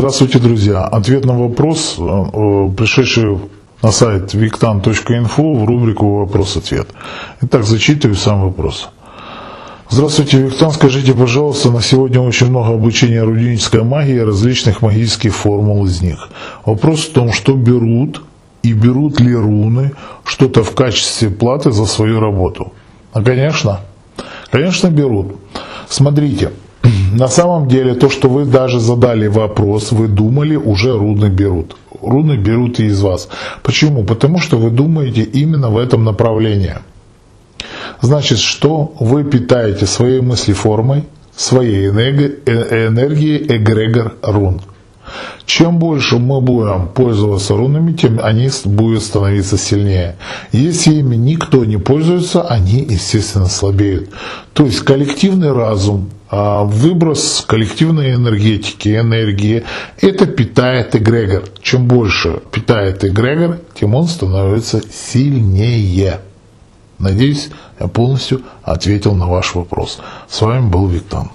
Здравствуйте, друзья. Ответ на вопрос, э, пришедший на сайт victan.info в рубрику «Вопрос-ответ». Итак, зачитываю сам вопрос. Здравствуйте, Виктан. Скажите, пожалуйста, на сегодня очень много обучения рудинической магии, различных магических формул из них. Вопрос в том, что берут и берут ли руны что-то в качестве платы за свою работу. А, конечно, конечно берут. Смотрите, на самом деле то, что вы даже задали вопрос, вы думали, уже руны берут. Руны берут и из вас. Почему? Потому что вы думаете именно в этом направлении. Значит, что вы питаете своей мыслеформой, своей э, энергией эгрегор рун. Чем больше мы будем пользоваться рунами, тем они будут становиться сильнее. Если ими никто не пользуется, они, естественно, слабеют. То есть коллективный разум, выброс коллективной энергетики, энергии, это питает эгрегор. Чем больше питает эгрегор, тем он становится сильнее. Надеюсь, я полностью ответил на ваш вопрос. С вами был Виктор.